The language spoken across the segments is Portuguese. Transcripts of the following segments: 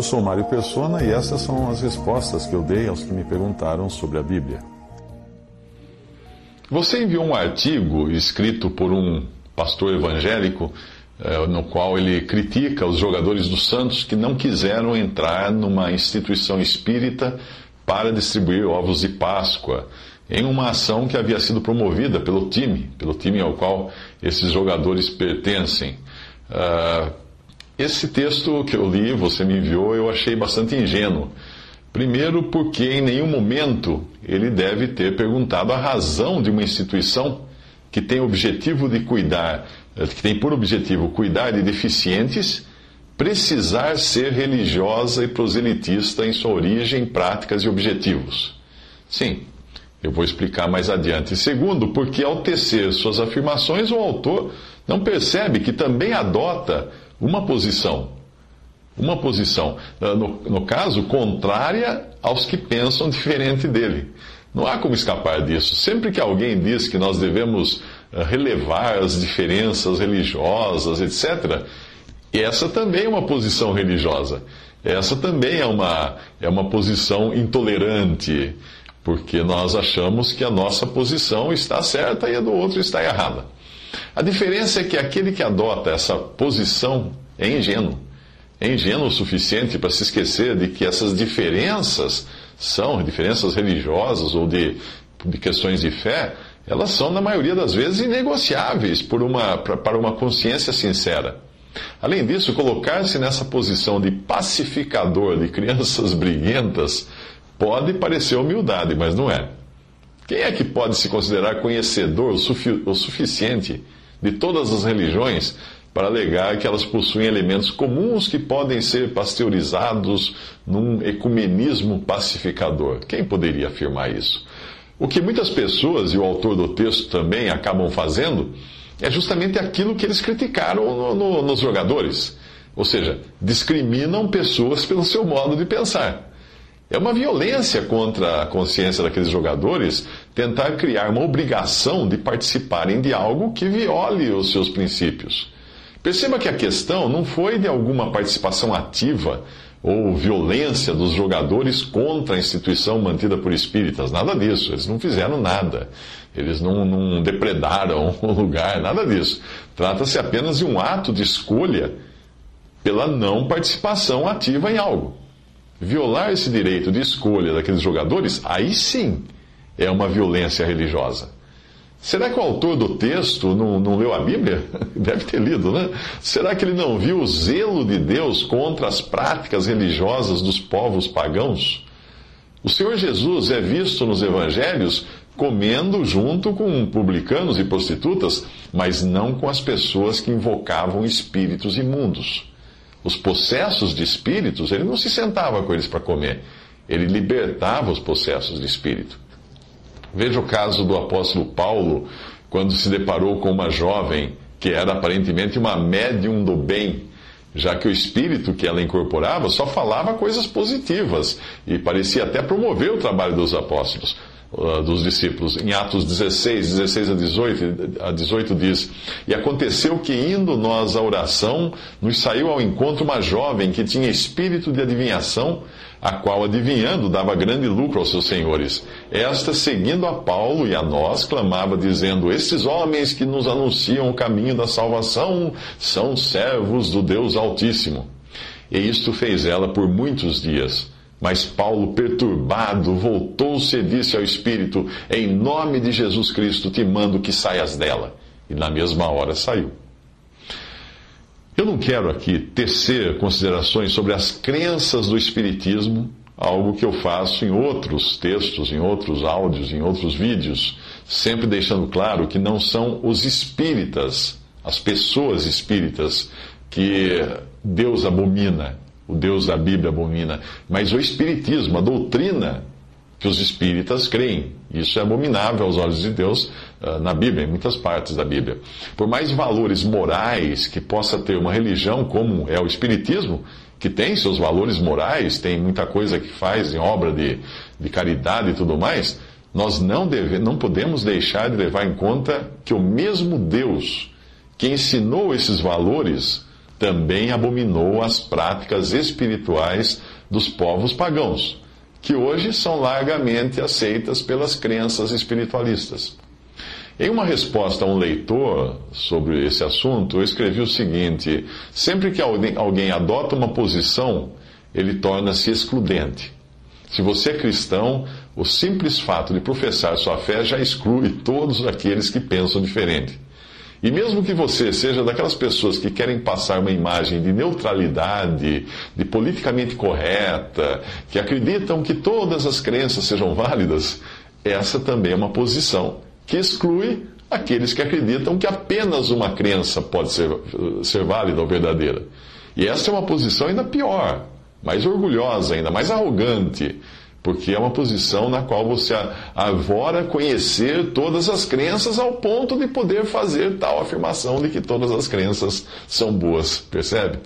Eu sou Mário Persona e essas são as respostas que eu dei aos que me perguntaram sobre a Bíblia. Você enviou um artigo escrito por um pastor evangélico eh, no qual ele critica os jogadores do Santos que não quiseram entrar numa instituição espírita para distribuir ovos de Páscoa, em uma ação que havia sido promovida pelo time, pelo time ao qual esses jogadores pertencem. Uh, esse texto que eu li, você me enviou, eu achei bastante ingênuo. Primeiro, porque em nenhum momento ele deve ter perguntado a razão de uma instituição que tem objetivo de cuidar, eh, que tem por objetivo cuidar de deficientes, precisar ser religiosa e proselitista em sua origem, práticas e objetivos. Sim, eu vou explicar mais adiante. Segundo, porque ao tecer suas afirmações, o autor não percebe que também adota uma posição. Uma posição, ah, no, no caso, contrária aos que pensam diferente dele. Não há como escapar disso. Sempre que alguém diz que nós devemos ah, relevar as diferenças religiosas, etc., essa também é uma posição religiosa. Essa também é uma, é uma posição intolerante, porque nós achamos que a nossa posição está certa e a do outro está errada. A diferença é que aquele que adota essa posição é ingênuo. É ingênuo o suficiente para se esquecer de que essas diferenças são diferenças religiosas ou de, de questões de fé, elas são, na maioria das vezes, inegociáveis por uma, para uma consciência sincera. Além disso, colocar-se nessa posição de pacificador de crianças briguentas pode parecer humildade, mas não é. Quem é que pode se considerar conhecedor o, sufi o suficiente de todas as religiões para alegar que elas possuem elementos comuns que podem ser pasteurizados num ecumenismo pacificador? Quem poderia afirmar isso? O que muitas pessoas, e o autor do texto também, acabam fazendo, é justamente aquilo que eles criticaram no, no, nos jogadores. Ou seja, discriminam pessoas pelo seu modo de pensar. É uma violência contra a consciência daqueles jogadores tentar criar uma obrigação de participarem de algo que viole os seus princípios. Perceba que a questão não foi de alguma participação ativa ou violência dos jogadores contra a instituição mantida por espíritas. Nada disso. Eles não fizeram nada. Eles não, não depredaram o lugar, nada disso. Trata-se apenas de um ato de escolha pela não participação ativa em algo. Violar esse direito de escolha daqueles jogadores, aí sim é uma violência religiosa. Será que o autor do texto não, não, leu a Bíblia? Deve ter lido, né? Será que ele não viu o zelo de Deus contra as práticas religiosas dos povos pagãos? O Senhor Jesus é visto nos evangelhos comendo junto com publicanos e prostitutas, mas não com as pessoas que invocavam espíritos imundos. Os possessos de espíritos, ele não se sentava com eles para comer, ele libertava os possessos de espírito. Veja o caso do apóstolo Paulo, quando se deparou com uma jovem que era aparentemente uma médium do bem, já que o espírito que ela incorporava só falava coisas positivas e parecia até promover o trabalho dos apóstolos. Uh, dos discípulos. Em Atos 16, 16 a 18, a 18 diz: E aconteceu que, indo nós à oração, nos saiu ao encontro uma jovem que tinha espírito de adivinhação, a qual, adivinhando, dava grande lucro aos seus senhores. Esta, seguindo a Paulo e a nós, clamava, dizendo: Estes homens que nos anunciam o caminho da salvação são servos do Deus Altíssimo. E isto fez ela por muitos dias. Mas Paulo, perturbado, voltou-se e disse ao Espírito: Em nome de Jesus Cristo te mando que saias dela. E na mesma hora saiu. Eu não quero aqui tecer considerações sobre as crenças do Espiritismo, algo que eu faço em outros textos, em outros áudios, em outros vídeos, sempre deixando claro que não são os espíritas as pessoas espíritas que Deus abomina, o Deus da Bíblia abomina, mas o Espiritismo, a doutrina que os espíritas creem. Isso é abominável aos olhos de Deus uh, na Bíblia, em muitas partes da Bíblia. Por mais valores morais que possa ter uma religião, como é o Espiritismo, que tem seus valores morais, tem muita coisa que faz em obra de, de caridade e tudo mais, nós não, deve, não podemos deixar de levar em conta que o mesmo Deus que ensinou esses valores também abominou as práticas espirituais dos povos pagãos que hoje são largamente aceitas pelas crenças espiritualistas. Em uma resposta a um leitor sobre esse assunto, eu escrevi o seguinte: sempre que alguém adota uma posição, ele torna-se excludente. Se você é cristão, o simples fato de professar sua fé já exclui todos aqueles que pensam diferente. E mesmo que você seja daquelas pessoas que querem passar uma imagem de neutralidade, de politicamente correta, que acreditam que todas as crenças sejam válidas, essa também é uma posição que exclui aqueles que acreditam que apenas uma crença pode ser, ser válida ou verdadeira. E essa é uma posição ainda pior, mais orgulhosa ainda, mais arrogante porque é uma posição na qual você avora conhecer todas as crenças ao ponto de poder fazer tal afirmação de que todas as crenças são boas, percebe?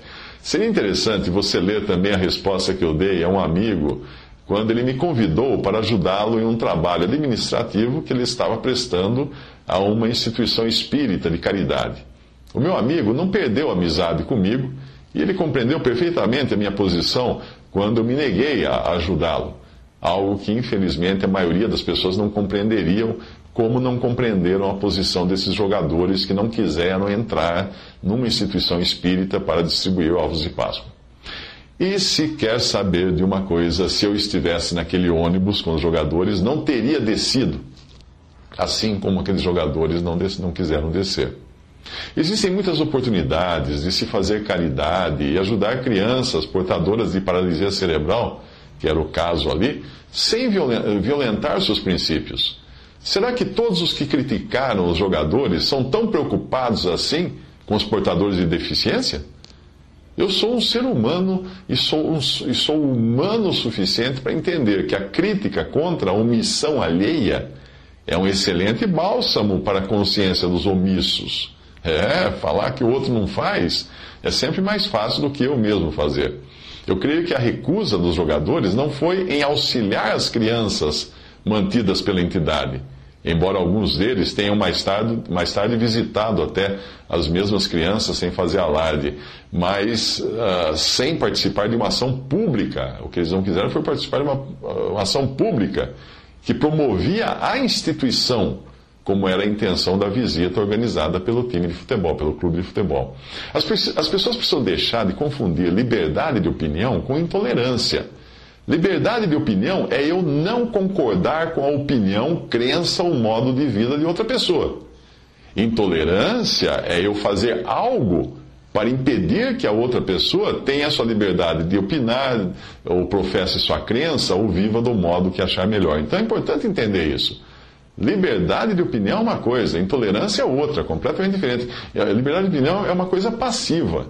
Seria interessante você ler também a resposta que eu dei a um amigo quando ele me convidou para ajudá-lo em um trabalho administrativo que ele estava prestando a uma instituição espírita de caridade. O meu amigo não perdeu amizade comigo e ele compreendeu perfeitamente a minha posição quando eu me neguei a ajudá-lo algo que infelizmente a maioria das pessoas não compreenderiam, como não compreenderam a posição desses jogadores que não quiseram entrar numa instituição espírita para distribuir ovos de Páscoa. E se quer saber de uma coisa, se eu estivesse naquele ônibus com os jogadores, não teria descido, assim como aqueles jogadores não, des não quiseram descer. Existem muitas oportunidades de se fazer caridade e ajudar crianças portadoras de paralisia cerebral que era o caso ali, sem violentar seus princípios. Será que todos os que criticaram os jogadores são tão preocupados assim com os portadores de deficiência? Eu sou um ser humano e sou, um, e sou humano o suficiente para entender que a crítica contra a omissão alheia é um excelente bálsamo para a consciência dos omissos. É, falar que o outro não faz é sempre mais fácil do que eu mesmo fazer. Eu creio que a recusa dos jogadores não foi em auxiliar as crianças mantidas pela entidade, embora alguns deles tenham mais tarde, mais tarde visitado até as mesmas crianças sem fazer alarde, mas uh, sem participar de uma ação pública. O que eles não quiseram foi participar de uma, uma ação pública que promovia a instituição como era a intenção da visita organizada pelo time de futebol, pelo clube de futebol. As, as pessoas precisam deixar de confundir liberdade de opinião com intolerância. Liberdade de opinião é eu não concordar com a opinião, crença ou modo de vida de outra pessoa. Intolerância é eu fazer algo para impedir que a outra pessoa tenha sua liberdade de opinar, ou professe sua crença, ou viva do modo que achar melhor. Então é importante entender isso. Liberdade de opinião é uma coisa, intolerância é outra, completamente diferente. Liberdade de opinião é uma coisa passiva.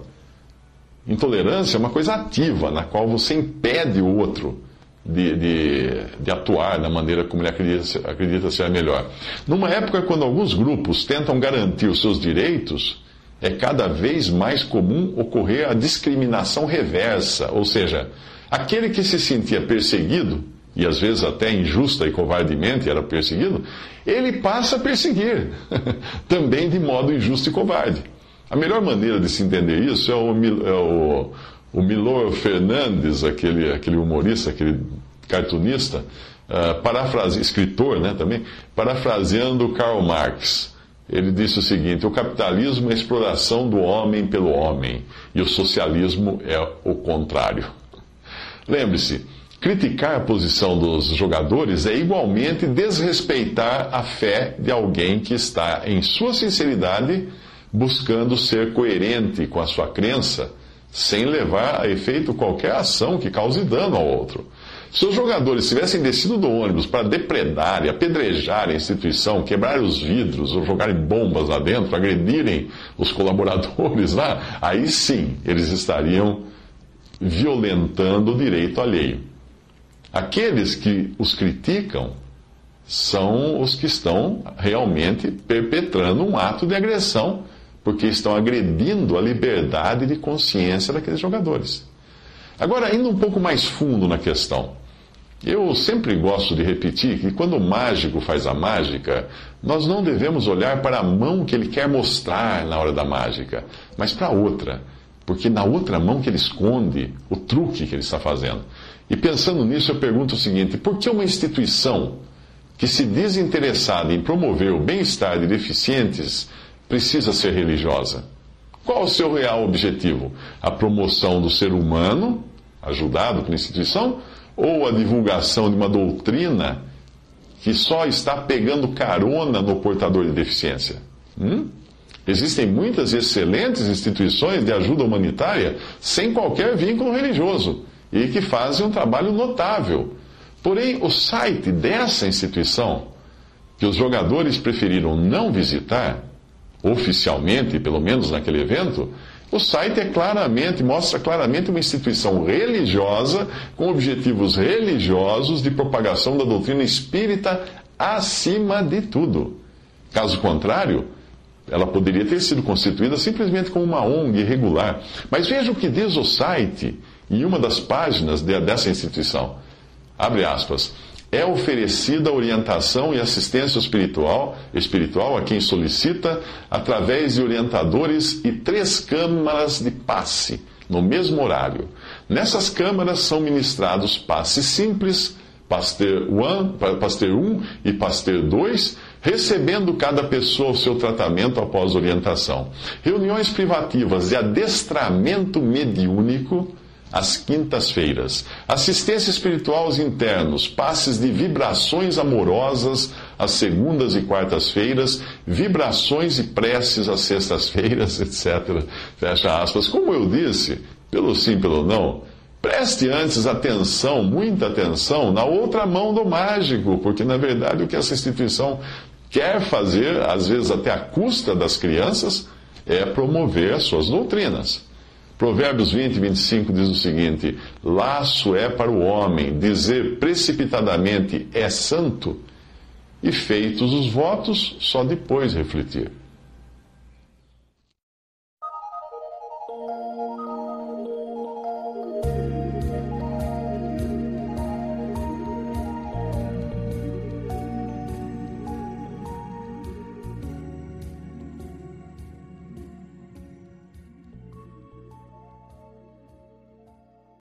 Intolerância é uma coisa ativa, na qual você impede o outro de, de, de atuar da maneira como ele acredita, acredita ser melhor. Numa época quando alguns grupos tentam garantir os seus direitos, é cada vez mais comum ocorrer a discriminação reversa, ou seja, aquele que se sentia perseguido e às vezes até injusta e covardemente era perseguido, ele passa a perseguir, também de modo injusto e covarde. A melhor maneira de se entender isso é o, é o, o Milor Fernandes, aquele, aquele humorista, aquele cartunista, uh, parafrase, escritor né, também, parafraseando Karl Marx. Ele disse o seguinte: o capitalismo é a exploração do homem pelo homem, e o socialismo é o contrário. Lembre-se, Criticar a posição dos jogadores é igualmente desrespeitar a fé de alguém que está, em sua sinceridade, buscando ser coerente com a sua crença, sem levar a efeito qualquer ação que cause dano ao outro. Se os jogadores tivessem descido do ônibus para depredar e apedrejar a instituição, quebrar os vidros ou jogarem bombas lá dentro, agredirem os colaboradores lá, aí sim eles estariam violentando o direito alheio. Aqueles que os criticam são os que estão realmente perpetrando um ato de agressão, porque estão agredindo a liberdade de consciência daqueles jogadores. Agora, indo um pouco mais fundo na questão. Eu sempre gosto de repetir que quando o mágico faz a mágica, nós não devemos olhar para a mão que ele quer mostrar na hora da mágica, mas para a outra, porque na outra mão que ele esconde o truque que ele está fazendo. E pensando nisso, eu pergunto o seguinte: por que uma instituição que se diz interessada em promover o bem-estar de deficientes precisa ser religiosa? Qual o seu real objetivo? A promoção do ser humano, ajudado pela instituição? ou a divulgação de uma doutrina que só está pegando carona no portador de deficiência? Hum? Existem muitas excelentes instituições de ajuda humanitária sem qualquer vínculo religioso e que fazem um trabalho notável. Porém, o site dessa instituição, que os jogadores preferiram não visitar, oficialmente, pelo menos naquele evento, o site é claramente, mostra claramente uma instituição religiosa com objetivos religiosos de propagação da doutrina espírita acima de tudo. Caso contrário, ela poderia ter sido constituída simplesmente como uma ONG irregular. Mas veja o que diz o site em uma das páginas dessa instituição. Abre aspas é oferecida orientação e assistência espiritual, espiritual a quem solicita, através de orientadores e três câmaras de passe, no mesmo horário. Nessas câmaras são ministrados passes simples, Pasteur 1, Pasteur 1 e Pasteur 2, recebendo cada pessoa o seu tratamento após orientação. Reuniões privativas de adestramento mediúnico às quintas-feiras. Assistência espiritual aos internos, passes de vibrações amorosas às segundas e quartas-feiras, vibrações e preces às sextas-feiras, etc. Fecha aspas. Como eu disse, pelo sim, pelo não, preste antes atenção, muita atenção, na outra mão do mágico, porque na verdade o que essa instituição quer fazer, às vezes até à custa das crianças, é promover as suas doutrinas. Provérbios 20, 25 diz o seguinte: Laço é para o homem dizer precipitadamente é santo, e feitos os votos, só depois refletir.